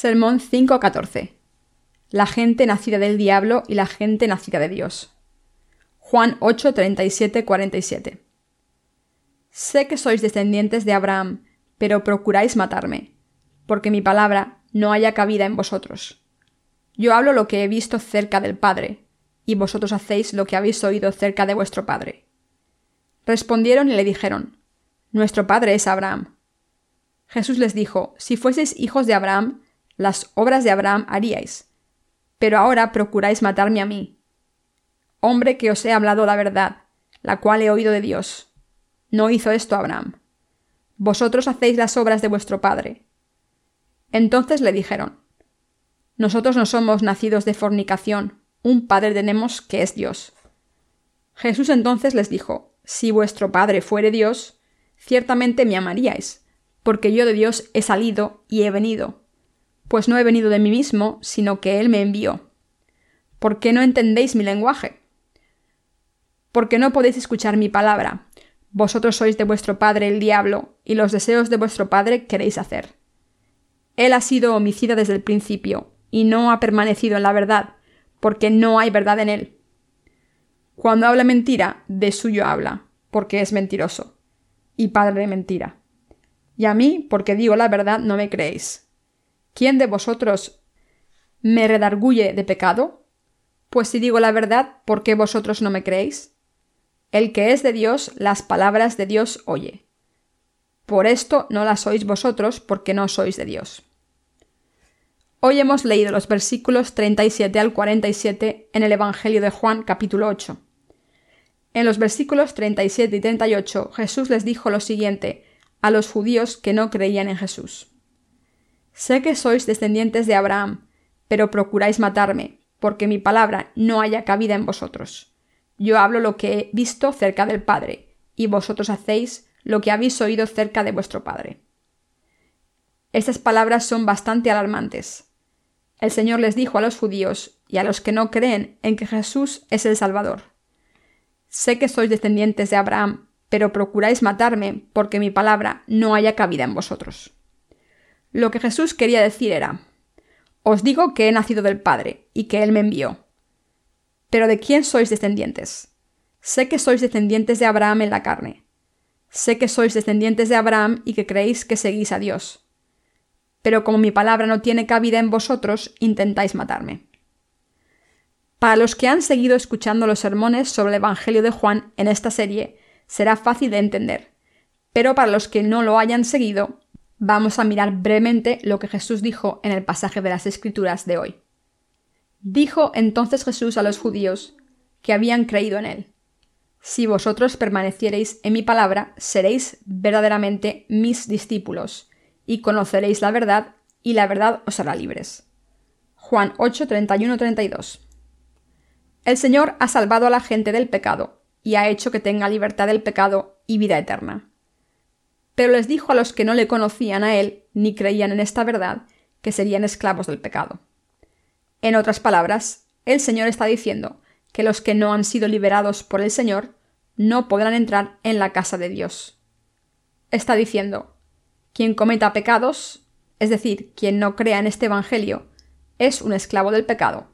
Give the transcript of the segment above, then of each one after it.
Sermón 5.14. La gente nacida del diablo y la gente nacida de Dios. Juan 8, 37, 47. Sé que sois descendientes de Abraham, pero procuráis matarme, porque mi palabra no haya cabida en vosotros. Yo hablo lo que he visto cerca del Padre, y vosotros hacéis lo que habéis oído cerca de vuestro Padre. Respondieron y le dijeron, Nuestro Padre es Abraham. Jesús les dijo, Si fueseis hijos de Abraham, las obras de Abraham haríais. Pero ahora procuráis matarme a mí. Hombre que os he hablado la verdad, la cual he oído de Dios. No hizo esto Abraham. Vosotros hacéis las obras de vuestro padre. Entonces le dijeron, Nosotros no somos nacidos de fornicación, un padre tenemos que es Dios. Jesús entonces les dijo, Si vuestro padre fuere Dios, ciertamente me amaríais, porque yo de Dios he salido y he venido pues no he venido de mí mismo, sino que Él me envió. ¿Por qué no entendéis mi lenguaje? Porque no podéis escuchar mi palabra. Vosotros sois de vuestro padre el diablo, y los deseos de vuestro padre queréis hacer. Él ha sido homicida desde el principio, y no ha permanecido en la verdad, porque no hay verdad en él. Cuando habla mentira, de suyo habla, porque es mentiroso, y padre de mentira. Y a mí, porque digo la verdad, no me creéis. ¿Quién de vosotros me redarguye de pecado? Pues si digo la verdad, ¿por qué vosotros no me creéis? El que es de Dios, las palabras de Dios oye. Por esto no las oís vosotros, porque no sois de Dios. Hoy hemos leído los versículos 37 al 47 en el Evangelio de Juan capítulo 8. En los versículos 37 y 38 Jesús les dijo lo siguiente a los judíos que no creían en Jesús. Sé que sois descendientes de Abraham, pero procuráis matarme, porque mi palabra no haya cabida en vosotros. Yo hablo lo que he visto cerca del Padre, y vosotros hacéis lo que habéis oído cerca de vuestro Padre. Estas palabras son bastante alarmantes. El Señor les dijo a los judíos y a los que no creen en que Jesús es el Salvador. Sé que sois descendientes de Abraham, pero procuráis matarme porque mi palabra no haya cabida en vosotros. Lo que Jesús quería decir era, Os digo que he nacido del Padre, y que Él me envió. Pero ¿de quién sois descendientes? Sé que sois descendientes de Abraham en la carne. Sé que sois descendientes de Abraham y que creéis que seguís a Dios. Pero como mi palabra no tiene cabida en vosotros, intentáis matarme. Para los que han seguido escuchando los sermones sobre el Evangelio de Juan en esta serie, será fácil de entender. Pero para los que no lo hayan seguido, vamos a mirar brevemente lo que Jesús dijo en el pasaje de las Escrituras de hoy. Dijo entonces Jesús a los judíos que habían creído en él. Si vosotros permaneciereis en mi palabra, seréis verdaderamente mis discípulos, y conoceréis la verdad, y la verdad os hará libres. Juan 8, 31, 32. El Señor ha salvado a la gente del pecado, y ha hecho que tenga libertad del pecado y vida eterna pero les dijo a los que no le conocían a él ni creían en esta verdad que serían esclavos del pecado. En otras palabras, el Señor está diciendo que los que no han sido liberados por el Señor no podrán entrar en la casa de Dios. Está diciendo, quien cometa pecados, es decir, quien no crea en este Evangelio, es un esclavo del pecado,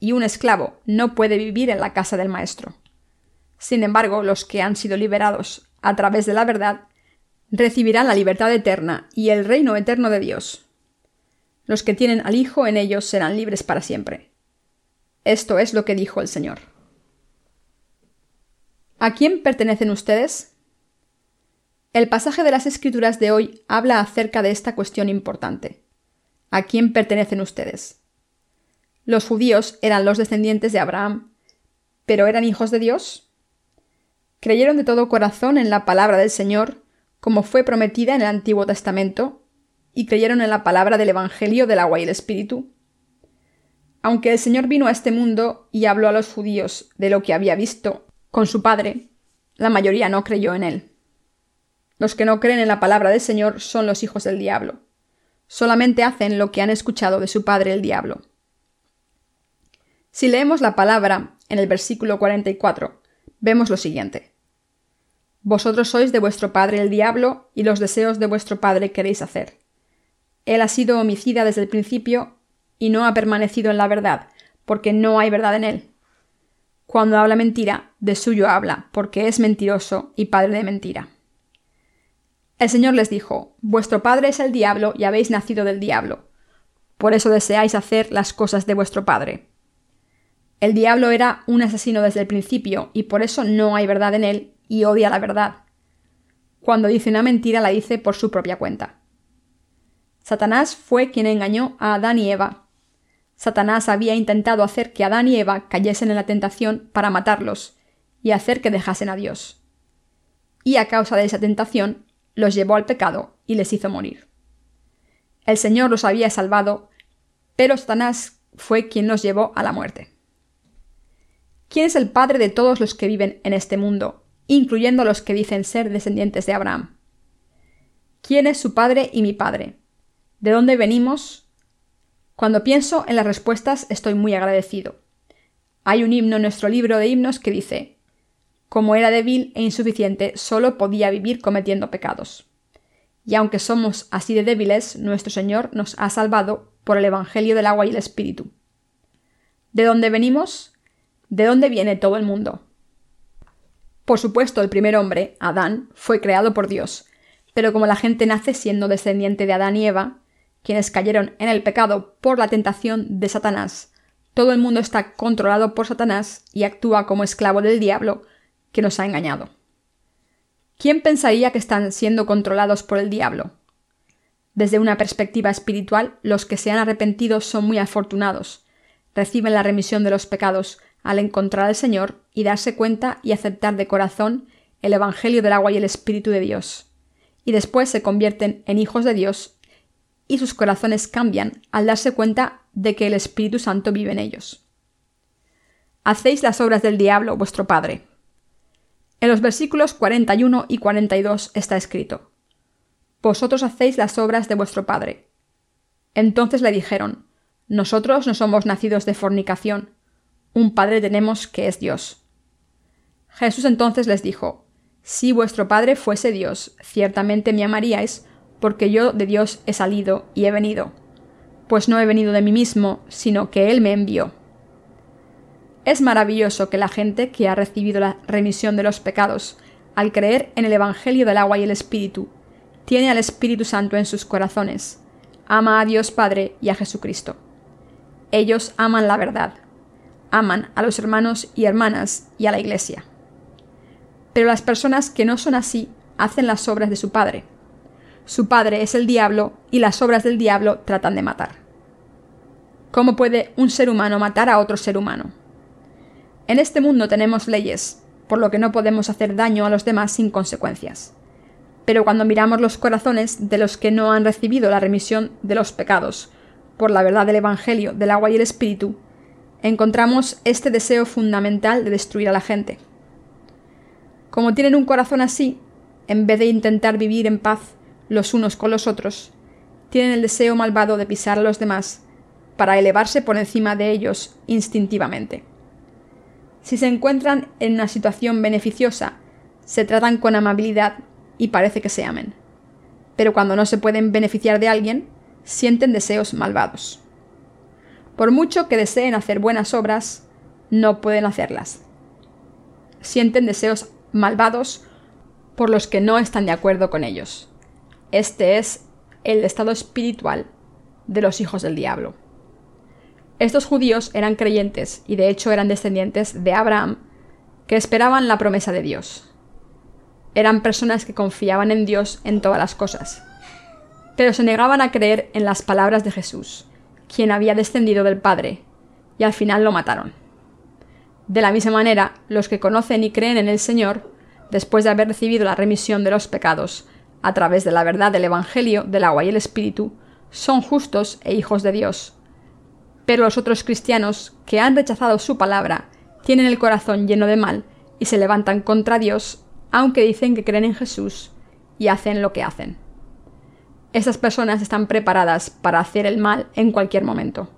y un esclavo no puede vivir en la casa del Maestro. Sin embargo, los que han sido liberados a través de la verdad recibirán la libertad eterna y el reino eterno de Dios. Los que tienen al Hijo en ellos serán libres para siempre. Esto es lo que dijo el Señor. ¿A quién pertenecen ustedes? El pasaje de las Escrituras de hoy habla acerca de esta cuestión importante. ¿A quién pertenecen ustedes? Los judíos eran los descendientes de Abraham, pero ¿eran hijos de Dios? ¿Creyeron de todo corazón en la palabra del Señor como fue prometida en el Antiguo Testamento, y creyeron en la palabra del Evangelio del agua y el Espíritu. Aunque el Señor vino a este mundo y habló a los judíos de lo que había visto con su Padre, la mayoría no creyó en él. Los que no creen en la palabra del Señor son los hijos del diablo. Solamente hacen lo que han escuchado de su padre el diablo. Si leemos la palabra en el versículo 44, vemos lo siguiente. Vosotros sois de vuestro padre el diablo, y los deseos de vuestro padre queréis hacer. Él ha sido homicida desde el principio y no ha permanecido en la verdad, porque no hay verdad en él. Cuando habla mentira, de suyo habla, porque es mentiroso y padre de mentira. El Señor les dijo, Vuestro padre es el diablo y habéis nacido del diablo. Por eso deseáis hacer las cosas de vuestro padre. El diablo era un asesino desde el principio y por eso no hay verdad en él y odia la verdad. Cuando dice una mentira la dice por su propia cuenta. Satanás fue quien engañó a Adán y Eva. Satanás había intentado hacer que Adán y Eva cayesen en la tentación para matarlos y hacer que dejasen a Dios. Y a causa de esa tentación los llevó al pecado y les hizo morir. El Señor los había salvado, pero Satanás fue quien los llevó a la muerte. ¿Quién es el padre de todos los que viven en este mundo, incluyendo los que dicen ser descendientes de Abraham? ¿Quién es su padre y mi padre? ¿De dónde venimos? Cuando pienso en las respuestas estoy muy agradecido. Hay un himno en nuestro libro de himnos que dice Como era débil e insuficiente, solo podía vivir cometiendo pecados. Y aunque somos así de débiles, nuestro Señor nos ha salvado por el Evangelio del agua y el Espíritu. ¿De dónde venimos? ¿De dónde viene todo el mundo? Por supuesto, el primer hombre, Adán, fue creado por Dios, pero como la gente nace siendo descendiente de Adán y Eva, quienes cayeron en el pecado por la tentación de Satanás, todo el mundo está controlado por Satanás y actúa como esclavo del diablo que nos ha engañado. ¿Quién pensaría que están siendo controlados por el diablo? Desde una perspectiva espiritual, los que se han arrepentido son muy afortunados. Reciben la remisión de los pecados, al encontrar al Señor y darse cuenta y aceptar de corazón el Evangelio del agua y el Espíritu de Dios. Y después se convierten en hijos de Dios y sus corazones cambian al darse cuenta de que el Espíritu Santo vive en ellos. Hacéis las obras del diablo, vuestro padre. En los versículos 41 y 42 está escrito, Vosotros hacéis las obras de vuestro padre. Entonces le dijeron, Nosotros no somos nacidos de fornicación, un Padre tenemos que es Dios. Jesús entonces les dijo, Si vuestro Padre fuese Dios, ciertamente me amaríais, porque yo de Dios he salido y he venido, pues no he venido de mí mismo, sino que Él me envió. Es maravilloso que la gente que ha recibido la remisión de los pecados, al creer en el Evangelio del agua y el Espíritu, tiene al Espíritu Santo en sus corazones, ama a Dios Padre y a Jesucristo. Ellos aman la verdad aman a los hermanos y hermanas y a la Iglesia. Pero las personas que no son así hacen las obras de su padre. Su padre es el diablo y las obras del diablo tratan de matar. ¿Cómo puede un ser humano matar a otro ser humano? En este mundo tenemos leyes, por lo que no podemos hacer daño a los demás sin consecuencias. Pero cuando miramos los corazones de los que no han recibido la remisión de los pecados, por la verdad del Evangelio, del agua y el Espíritu, encontramos este deseo fundamental de destruir a la gente. Como tienen un corazón así, en vez de intentar vivir en paz los unos con los otros, tienen el deseo malvado de pisar a los demás para elevarse por encima de ellos instintivamente. Si se encuentran en una situación beneficiosa, se tratan con amabilidad y parece que se amen. Pero cuando no se pueden beneficiar de alguien, sienten deseos malvados. Por mucho que deseen hacer buenas obras, no pueden hacerlas. Sienten deseos malvados por los que no están de acuerdo con ellos. Este es el estado espiritual de los hijos del diablo. Estos judíos eran creyentes y de hecho eran descendientes de Abraham, que esperaban la promesa de Dios. Eran personas que confiaban en Dios en todas las cosas, pero se negaban a creer en las palabras de Jesús quien había descendido del Padre, y al final lo mataron. De la misma manera, los que conocen y creen en el Señor, después de haber recibido la remisión de los pecados, a través de la verdad del Evangelio, del agua y el Espíritu, son justos e hijos de Dios. Pero los otros cristianos, que han rechazado su palabra, tienen el corazón lleno de mal y se levantan contra Dios, aunque dicen que creen en Jesús y hacen lo que hacen. Esas personas están preparadas para hacer el mal en cualquier momento.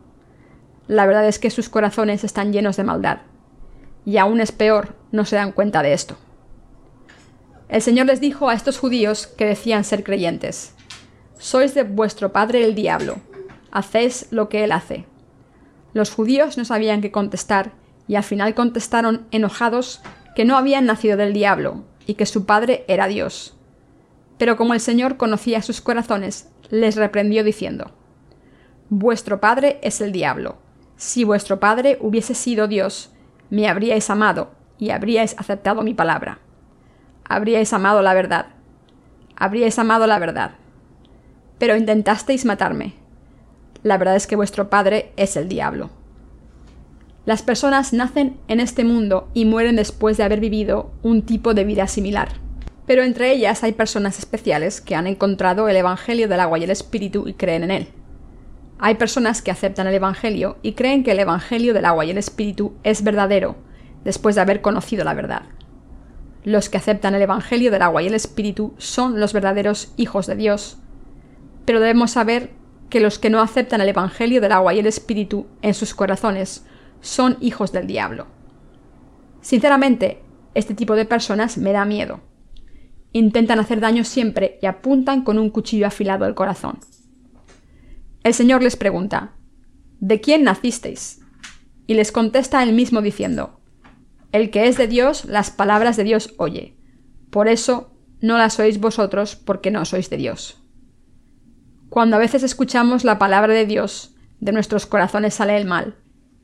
La verdad es que sus corazones están llenos de maldad. Y aún es peor, no se dan cuenta de esto. El Señor les dijo a estos judíos que decían ser creyentes, Sois de vuestro padre el diablo, hacéis lo que él hace. Los judíos no sabían qué contestar y al final contestaron enojados que no habían nacido del diablo y que su padre era Dios. Pero como el Señor conocía sus corazones, les reprendió diciendo, Vuestro padre es el diablo. Si vuestro padre hubiese sido Dios, me habríais amado y habríais aceptado mi palabra. Habríais amado la verdad. Habríais amado la verdad. Pero intentasteis matarme. La verdad es que vuestro padre es el diablo. Las personas nacen en este mundo y mueren después de haber vivido un tipo de vida similar. Pero entre ellas hay personas especiales que han encontrado el Evangelio del agua y el Espíritu y creen en él. Hay personas que aceptan el Evangelio y creen que el Evangelio del agua y el Espíritu es verdadero, después de haber conocido la verdad. Los que aceptan el Evangelio del agua y el Espíritu son los verdaderos hijos de Dios, pero debemos saber que los que no aceptan el Evangelio del agua y el Espíritu en sus corazones son hijos del diablo. Sinceramente, este tipo de personas me da miedo. Intentan hacer daño siempre y apuntan con un cuchillo afilado al corazón. El Señor les pregunta, ¿De quién nacisteis? Y les contesta él mismo diciendo, El que es de Dios, las palabras de Dios oye. Por eso no las oís vosotros porque no sois de Dios. Cuando a veces escuchamos la palabra de Dios, de nuestros corazones sale el mal,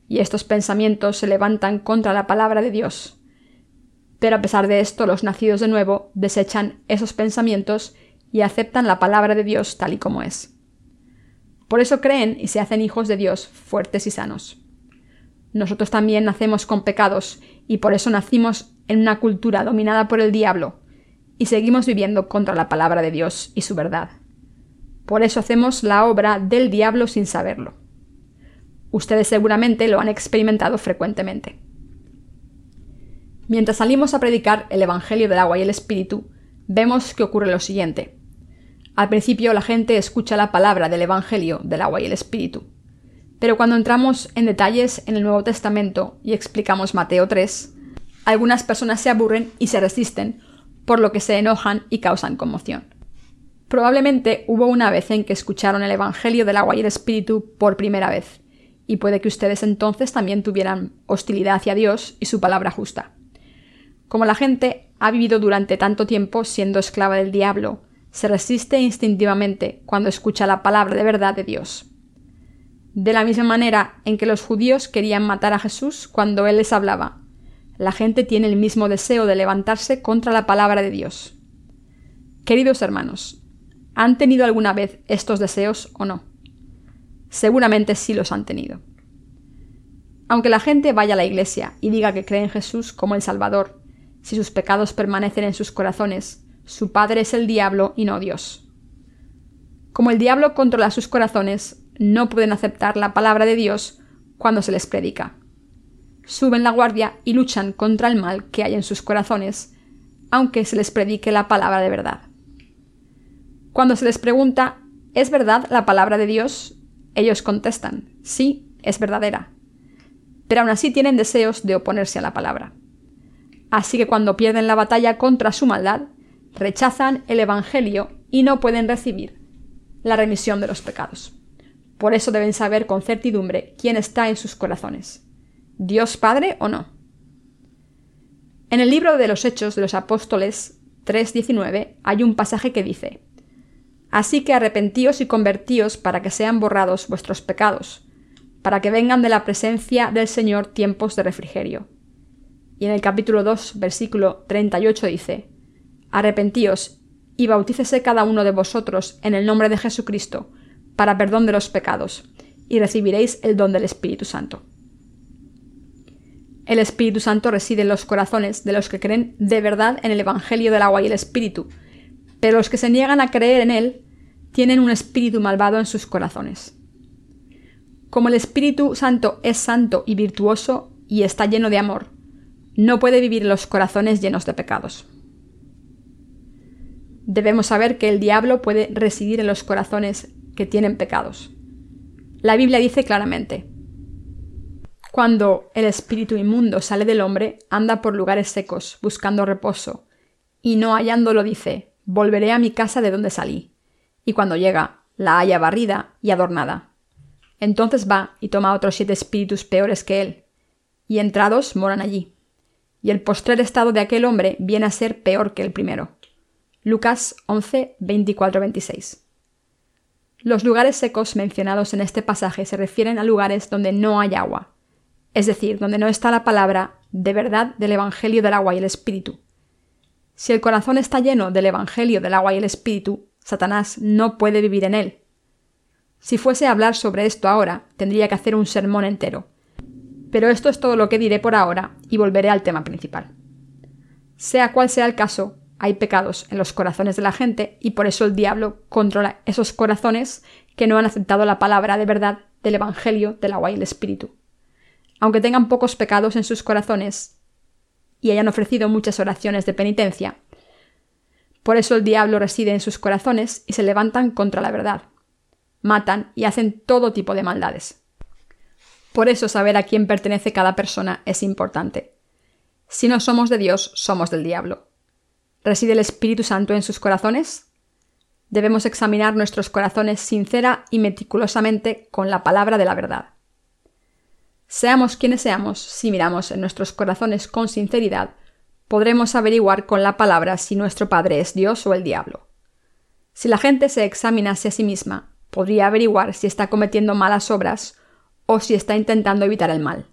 y estos pensamientos se levantan contra la palabra de Dios. Pero a pesar de esto, los nacidos de nuevo desechan esos pensamientos y aceptan la palabra de Dios tal y como es. Por eso creen y se hacen hijos de Dios fuertes y sanos. Nosotros también nacemos con pecados y por eso nacimos en una cultura dominada por el diablo y seguimos viviendo contra la palabra de Dios y su verdad. Por eso hacemos la obra del diablo sin saberlo. Ustedes seguramente lo han experimentado frecuentemente. Mientras salimos a predicar el Evangelio del agua y el Espíritu, vemos que ocurre lo siguiente. Al principio la gente escucha la palabra del Evangelio del agua y el Espíritu. Pero cuando entramos en detalles en el Nuevo Testamento y explicamos Mateo 3, algunas personas se aburren y se resisten, por lo que se enojan y causan conmoción. Probablemente hubo una vez en que escucharon el Evangelio del agua y el Espíritu por primera vez, y puede que ustedes entonces también tuvieran hostilidad hacia Dios y su palabra justa. Como la gente ha vivido durante tanto tiempo siendo esclava del diablo, se resiste instintivamente cuando escucha la palabra de verdad de Dios. De la misma manera en que los judíos querían matar a Jesús cuando Él les hablaba, la gente tiene el mismo deseo de levantarse contra la palabra de Dios. Queridos hermanos, ¿han tenido alguna vez estos deseos o no? Seguramente sí los han tenido. Aunque la gente vaya a la iglesia y diga que cree en Jesús como el Salvador si sus pecados permanecen en sus corazones, su padre es el diablo y no Dios. Como el diablo controla sus corazones, no pueden aceptar la palabra de Dios cuando se les predica. Suben la guardia y luchan contra el mal que hay en sus corazones, aunque se les predique la palabra de verdad. Cuando se les pregunta, ¿es verdad la palabra de Dios? Ellos contestan, sí, es verdadera. Pero aún así tienen deseos de oponerse a la palabra. Así que cuando pierden la batalla contra su maldad, rechazan el Evangelio y no pueden recibir la remisión de los pecados. Por eso deben saber con certidumbre quién está en sus corazones. ¿Dios Padre o no? En el libro de los Hechos de los Apóstoles 3.19 hay un pasaje que dice, Así que arrepentíos y convertíos para que sean borrados vuestros pecados, para que vengan de la presencia del Señor tiempos de refrigerio y en el capítulo 2, versículo 38 dice, Arrepentíos y bautícese cada uno de vosotros en el nombre de Jesucristo, para perdón de los pecados, y recibiréis el don del Espíritu Santo. El Espíritu Santo reside en los corazones de los que creen de verdad en el Evangelio del agua y el Espíritu, pero los que se niegan a creer en él tienen un espíritu malvado en sus corazones. Como el Espíritu Santo es santo y virtuoso y está lleno de amor, no puede vivir los corazones llenos de pecados. Debemos saber que el diablo puede residir en los corazones que tienen pecados. La Biblia dice claramente, cuando el espíritu inmundo sale del hombre, anda por lugares secos, buscando reposo, y no hallándolo dice, volveré a mi casa de donde salí. y cuando llega, la halla barrida y adornada. Entonces va y toma otros siete espíritus peores que él, y entrados moran allí. Y el postrer estado de aquel hombre viene a ser peor que el primero. Lucas 11, 24, 26. Los lugares secos mencionados en este pasaje se refieren a lugares donde no hay agua, es decir, donde no está la palabra de verdad del Evangelio del agua y el Espíritu. Si el corazón está lleno del Evangelio del agua y el Espíritu, Satanás no puede vivir en él. Si fuese a hablar sobre esto ahora, tendría que hacer un sermón entero. Pero esto es todo lo que diré por ahora y volveré al tema principal. Sea cual sea el caso, hay pecados en los corazones de la gente y por eso el diablo controla esos corazones que no han aceptado la palabra de verdad del Evangelio del agua y el Espíritu. Aunque tengan pocos pecados en sus corazones y hayan ofrecido muchas oraciones de penitencia, por eso el diablo reside en sus corazones y se levantan contra la verdad. Matan y hacen todo tipo de maldades. Por eso saber a quién pertenece cada persona es importante. Si no somos de Dios, somos del diablo. ¿Reside el Espíritu Santo en sus corazones? Debemos examinar nuestros corazones sincera y meticulosamente con la palabra de la verdad. Seamos quienes seamos, si miramos en nuestros corazones con sinceridad, podremos averiguar con la palabra si nuestro Padre es Dios o el diablo. Si la gente se examinase a sí misma, podría averiguar si está cometiendo malas obras o si está intentando evitar el mal.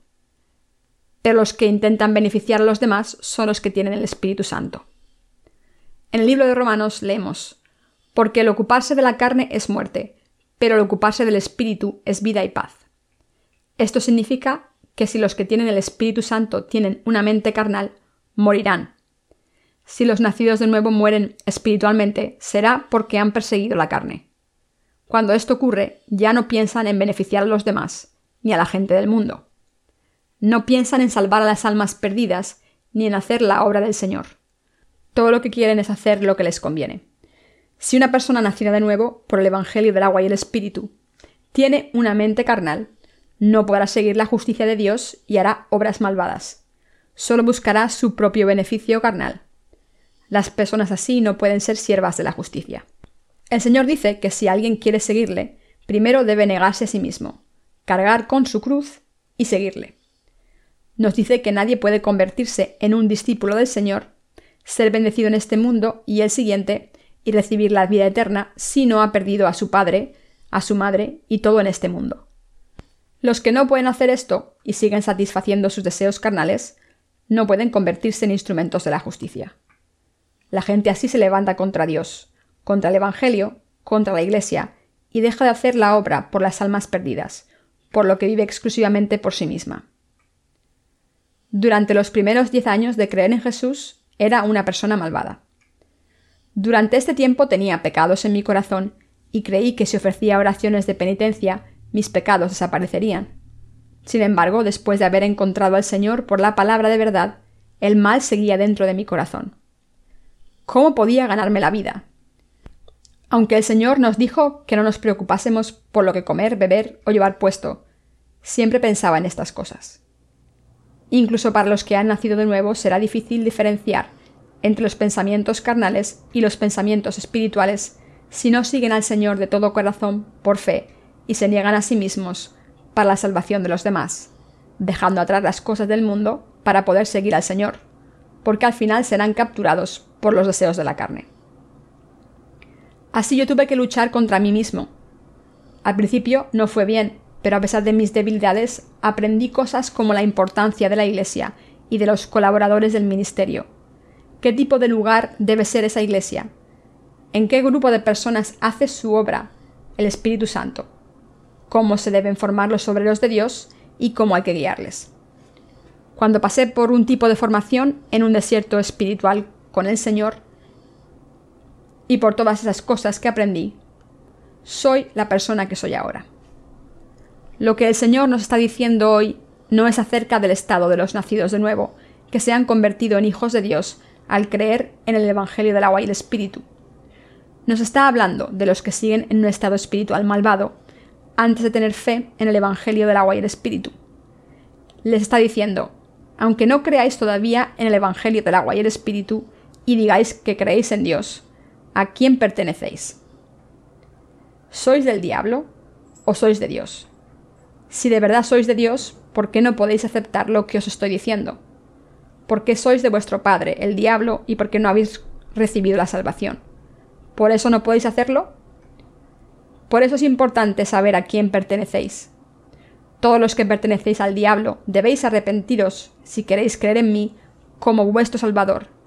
Pero los que intentan beneficiar a los demás son los que tienen el Espíritu Santo. En el libro de Romanos leemos, porque el ocuparse de la carne es muerte, pero el ocuparse del Espíritu es vida y paz. Esto significa que si los que tienen el Espíritu Santo tienen una mente carnal, morirán. Si los nacidos de nuevo mueren espiritualmente, será porque han perseguido la carne. Cuando esto ocurre, ya no piensan en beneficiar a los demás, ni a la gente del mundo. No piensan en salvar a las almas perdidas, ni en hacer la obra del Señor todo lo que quieren es hacer lo que les conviene. Si una persona nacida de nuevo por el Evangelio del agua y el Espíritu tiene una mente carnal, no podrá seguir la justicia de Dios y hará obras malvadas. Solo buscará su propio beneficio carnal. Las personas así no pueden ser siervas de la justicia. El Señor dice que si alguien quiere seguirle, primero debe negarse a sí mismo, cargar con su cruz y seguirle. Nos dice que nadie puede convertirse en un discípulo del Señor ser bendecido en este mundo y el siguiente, y recibir la vida eterna si no ha perdido a su padre, a su madre y todo en este mundo. Los que no pueden hacer esto y siguen satisfaciendo sus deseos carnales, no pueden convertirse en instrumentos de la justicia. La gente así se levanta contra Dios, contra el Evangelio, contra la Iglesia, y deja de hacer la obra por las almas perdidas, por lo que vive exclusivamente por sí misma. Durante los primeros diez años de creer en Jesús, era una persona malvada. Durante este tiempo tenía pecados en mi corazón y creí que si ofrecía oraciones de penitencia, mis pecados desaparecerían. Sin embargo, después de haber encontrado al Señor por la palabra de verdad, el mal seguía dentro de mi corazón. ¿Cómo podía ganarme la vida? Aunque el Señor nos dijo que no nos preocupásemos por lo que comer, beber o llevar puesto, siempre pensaba en estas cosas. Incluso para los que han nacido de nuevo será difícil diferenciar entre los pensamientos carnales y los pensamientos espirituales si no siguen al Señor de todo corazón por fe y se niegan a sí mismos para la salvación de los demás, dejando atrás las cosas del mundo para poder seguir al Señor, porque al final serán capturados por los deseos de la carne. Así yo tuve que luchar contra mí mismo. Al principio no fue bien, pero a pesar de mis debilidades, aprendí cosas como la importancia de la Iglesia y de los colaboradores del ministerio. ¿Qué tipo de lugar debe ser esa Iglesia? ¿En qué grupo de personas hace su obra el Espíritu Santo? ¿Cómo se deben formar los obreros de Dios y cómo hay que guiarles? Cuando pasé por un tipo de formación en un desierto espiritual con el Señor y por todas esas cosas que aprendí, soy la persona que soy ahora. Lo que el Señor nos está diciendo hoy no es acerca del estado de los nacidos de nuevo, que se han convertido en hijos de Dios al creer en el Evangelio del agua y el Espíritu. Nos está hablando de los que siguen en un estado espiritual malvado antes de tener fe en el Evangelio del agua y el Espíritu. Les está diciendo, aunque no creáis todavía en el Evangelio del agua y el Espíritu, y digáis que creéis en Dios, ¿a quién pertenecéis? ¿Sois del diablo o sois de Dios? Si de verdad sois de Dios, ¿por qué no podéis aceptar lo que os estoy diciendo? ¿Por qué sois de vuestro padre, el diablo, y por qué no habéis recibido la salvación? ¿Por eso no podéis hacerlo? Por eso es importante saber a quién pertenecéis. Todos los que pertenecéis al diablo debéis arrepentiros si queréis creer en mí como vuestro Salvador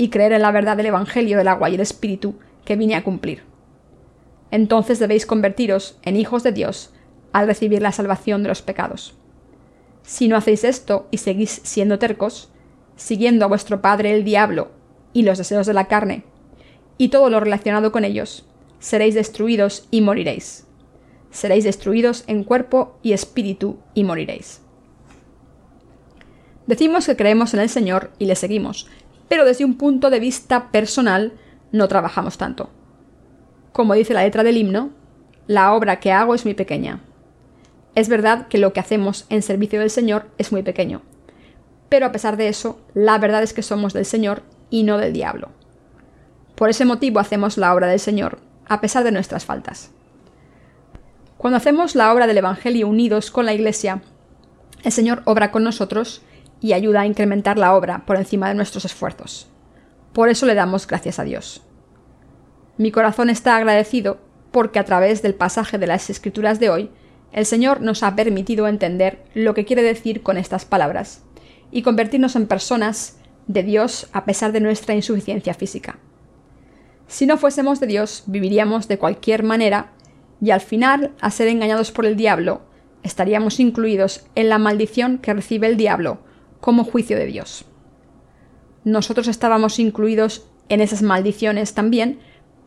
y creer en la verdad del Evangelio del agua y el Espíritu que vine a cumplir. Entonces debéis convertiros en hijos de Dios al recibir la salvación de los pecados. Si no hacéis esto y seguís siendo tercos, siguiendo a vuestro padre el diablo y los deseos de la carne, y todo lo relacionado con ellos, seréis destruidos y moriréis. Seréis destruidos en cuerpo y espíritu y moriréis. Decimos que creemos en el Señor y le seguimos, pero desde un punto de vista personal no trabajamos tanto. Como dice la letra del himno, la obra que hago es muy pequeña. Es verdad que lo que hacemos en servicio del Señor es muy pequeño, pero a pesar de eso, la verdad es que somos del Señor y no del diablo. Por ese motivo hacemos la obra del Señor, a pesar de nuestras faltas. Cuando hacemos la obra del Evangelio unidos con la Iglesia, el Señor obra con nosotros y ayuda a incrementar la obra por encima de nuestros esfuerzos. Por eso le damos gracias a Dios. Mi corazón está agradecido porque a través del pasaje de las Escrituras de hoy, el Señor nos ha permitido entender lo que quiere decir con estas palabras y convertirnos en personas de Dios a pesar de nuestra insuficiencia física. Si no fuésemos de Dios, viviríamos de cualquier manera y al final, a ser engañados por el diablo, estaríamos incluidos en la maldición que recibe el diablo como juicio de Dios. Nosotros estábamos incluidos en esas maldiciones también,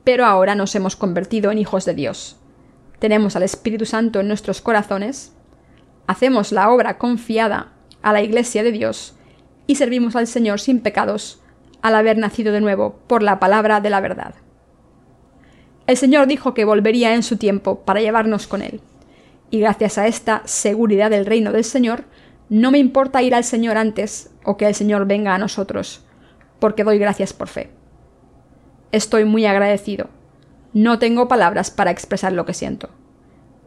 pero ahora nos hemos convertido en hijos de Dios. Tenemos al Espíritu Santo en nuestros corazones, hacemos la obra confiada a la Iglesia de Dios y servimos al Señor sin pecados al haber nacido de nuevo por la palabra de la verdad. El Señor dijo que volvería en su tiempo para llevarnos con Él. Y gracias a esta seguridad del reino del Señor, no me importa ir al Señor antes o que el Señor venga a nosotros, porque doy gracias por fe. Estoy muy agradecido. No tengo palabras para expresar lo que siento.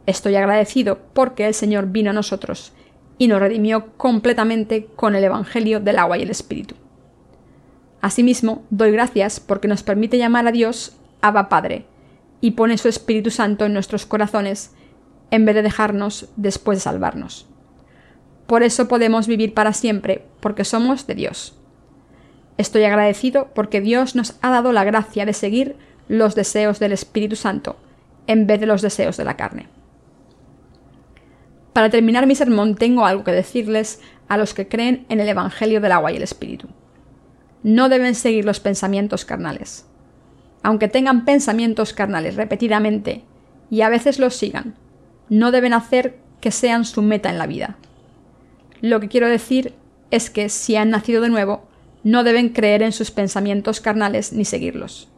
Estoy agradecido porque el Señor vino a nosotros y nos redimió completamente con el Evangelio del agua y el Espíritu. Asimismo, doy gracias porque nos permite llamar a Dios Abba Padre y pone su Espíritu Santo en nuestros corazones en vez de dejarnos después de salvarnos. Por eso podemos vivir para siempre, porque somos de Dios. Estoy agradecido porque Dios nos ha dado la gracia de seguir los deseos del Espíritu Santo en vez de los deseos de la carne. Para terminar mi sermón tengo algo que decirles a los que creen en el Evangelio del agua y el Espíritu no deben seguir los pensamientos carnales. Aunque tengan pensamientos carnales repetidamente y a veces los sigan, no deben hacer que sean su meta en la vida. Lo que quiero decir es que si han nacido de nuevo, no deben creer en sus pensamientos carnales ni seguirlos.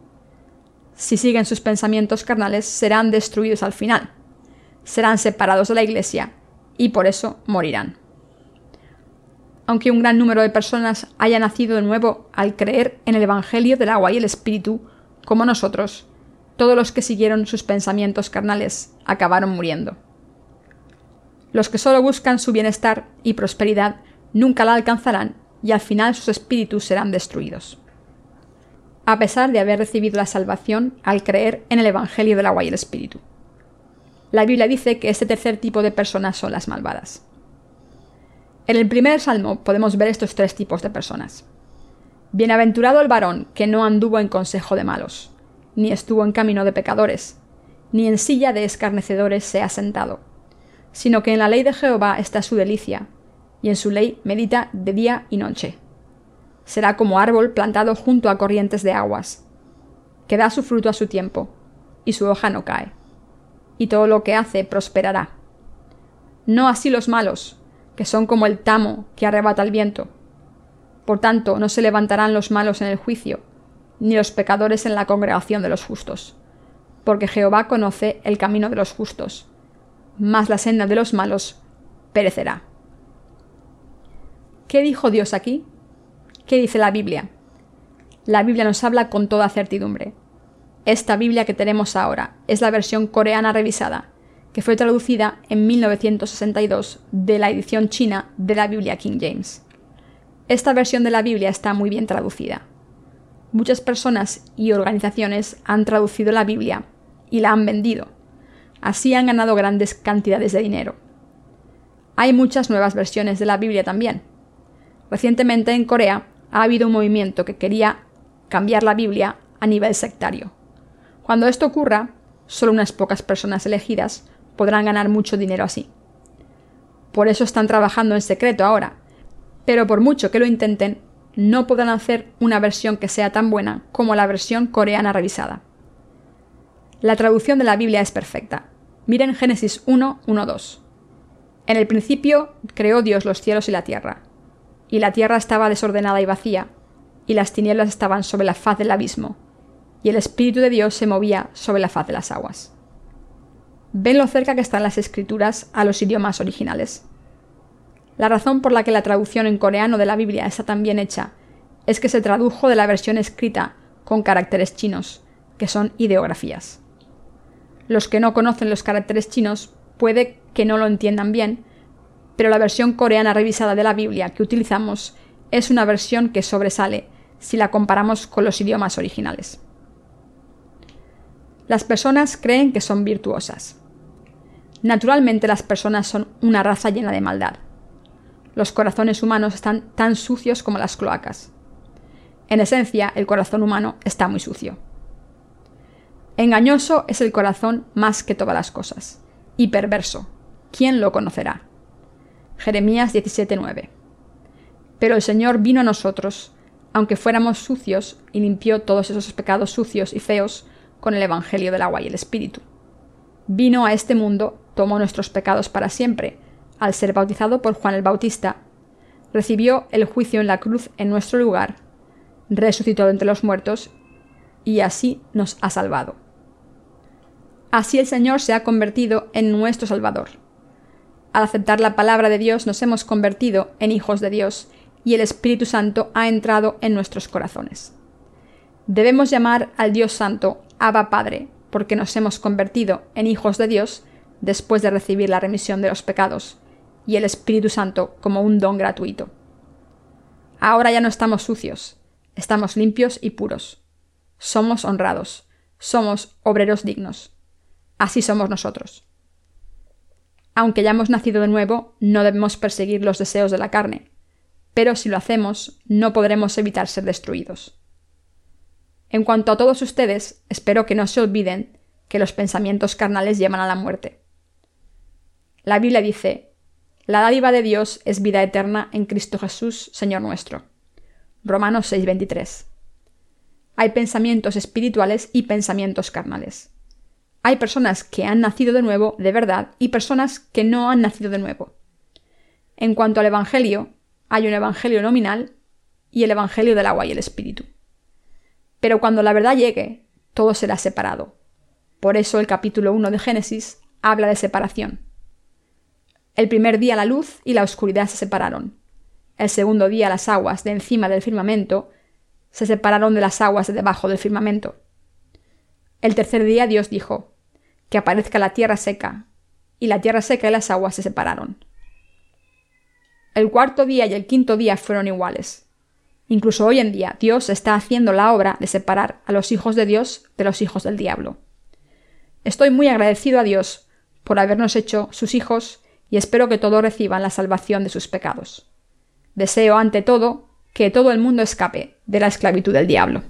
Si siguen sus pensamientos carnales, serán destruidos al final, serán separados de la Iglesia y por eso morirán aunque un gran número de personas haya nacido de nuevo al creer en el Evangelio del agua y el Espíritu, como nosotros, todos los que siguieron sus pensamientos carnales acabaron muriendo. Los que solo buscan su bienestar y prosperidad nunca la alcanzarán y al final sus espíritus serán destruidos. A pesar de haber recibido la salvación al creer en el Evangelio del agua y el Espíritu. La Biblia dice que este tercer tipo de personas son las malvadas. En el primer salmo podemos ver estos tres tipos de personas. Bienaventurado el varón que no anduvo en consejo de malos, ni estuvo en camino de pecadores, ni en silla de escarnecedores se ha sentado, sino que en la ley de Jehová está su delicia, y en su ley medita de día y noche. Será como árbol plantado junto a corrientes de aguas, que da su fruto a su tiempo, y su hoja no cae, y todo lo que hace prosperará. No así los malos, que son como el tamo que arrebata el viento. Por tanto, no se levantarán los malos en el juicio, ni los pecadores en la congregación de los justos, porque Jehová conoce el camino de los justos, mas la senda de los malos perecerá. ¿Qué dijo Dios aquí? ¿Qué dice la Biblia? La Biblia nos habla con toda certidumbre. Esta Biblia que tenemos ahora es la versión coreana revisada, que fue traducida en 1962 de la edición china de la Biblia King James. Esta versión de la Biblia está muy bien traducida. Muchas personas y organizaciones han traducido la Biblia y la han vendido. Así han ganado grandes cantidades de dinero. Hay muchas nuevas versiones de la Biblia también. Recientemente en Corea ha habido un movimiento que quería cambiar la Biblia a nivel sectario. Cuando esto ocurra, solo unas pocas personas elegidas podrán ganar mucho dinero así. Por eso están trabajando en secreto ahora, pero por mucho que lo intenten, no podrán hacer una versión que sea tan buena como la versión coreana revisada. La traducción de la Biblia es perfecta. Miren Génesis 1, 1, 2. En el principio creó Dios los cielos y la tierra, y la tierra estaba desordenada y vacía, y las tinieblas estaban sobre la faz del abismo, y el Espíritu de Dios se movía sobre la faz de las aguas. Ven lo cerca que están las escrituras a los idiomas originales. La razón por la que la traducción en coreano de la Biblia está tan bien hecha es que se tradujo de la versión escrita con caracteres chinos, que son ideografías. Los que no conocen los caracteres chinos puede que no lo entiendan bien, pero la versión coreana revisada de la Biblia que utilizamos es una versión que sobresale si la comparamos con los idiomas originales. Las personas creen que son virtuosas. Naturalmente las personas son una raza llena de maldad los corazones humanos están tan sucios como las cloacas. En esencia, el corazón humano está muy sucio. Engañoso es el corazón más que todas las cosas, y perverso. ¿Quién lo conocerá? Jeremías 17:9. Pero el Señor vino a nosotros, aunque fuéramos sucios, y limpió todos esos pecados sucios y feos con el Evangelio del agua y el Espíritu. Vino a este mundo, tomó nuestros pecados para siempre, al ser bautizado por Juan el Bautista, recibió el juicio en la cruz en nuestro lugar, resucitó entre los muertos y así nos ha salvado. Así el Señor se ha convertido en nuestro Salvador. Al aceptar la palabra de Dios nos hemos convertido en hijos de Dios y el Espíritu Santo ha entrado en nuestros corazones. Debemos llamar al Dios Santo Abba Padre, porque nos hemos convertido en hijos de Dios después de recibir la remisión de los pecados y el Espíritu Santo como un don gratuito. Ahora ya no estamos sucios, estamos limpios y puros. Somos honrados, somos obreros dignos. Así somos nosotros. Aunque ya hemos nacido de nuevo, no debemos perseguir los deseos de la carne, pero si lo hacemos, no podremos evitar ser destruidos. En cuanto a todos ustedes, espero que no se olviden que los pensamientos carnales llevan a la muerte. La Biblia dice, la dádiva de Dios es vida eterna en Cristo Jesús, Señor nuestro. Romanos 6:23. Hay pensamientos espirituales y pensamientos carnales. Hay personas que han nacido de nuevo de verdad y personas que no han nacido de nuevo. En cuanto al Evangelio, hay un Evangelio nominal y el Evangelio del agua y el Espíritu. Pero cuando la verdad llegue, todo será separado. Por eso el capítulo 1 de Génesis habla de separación. El primer día la luz y la oscuridad se separaron. El segundo día las aguas de encima del firmamento se separaron de las aguas de debajo del firmamento. El tercer día Dios dijo, que aparezca la tierra seca, y la tierra seca y las aguas se separaron. El cuarto día y el quinto día fueron iguales. Incluso hoy en día Dios está haciendo la obra de separar a los hijos de Dios de los hijos del diablo. Estoy muy agradecido a Dios por habernos hecho sus hijos y espero que todos reciban la salvación de sus pecados. Deseo, ante todo, que todo el mundo escape de la esclavitud del diablo.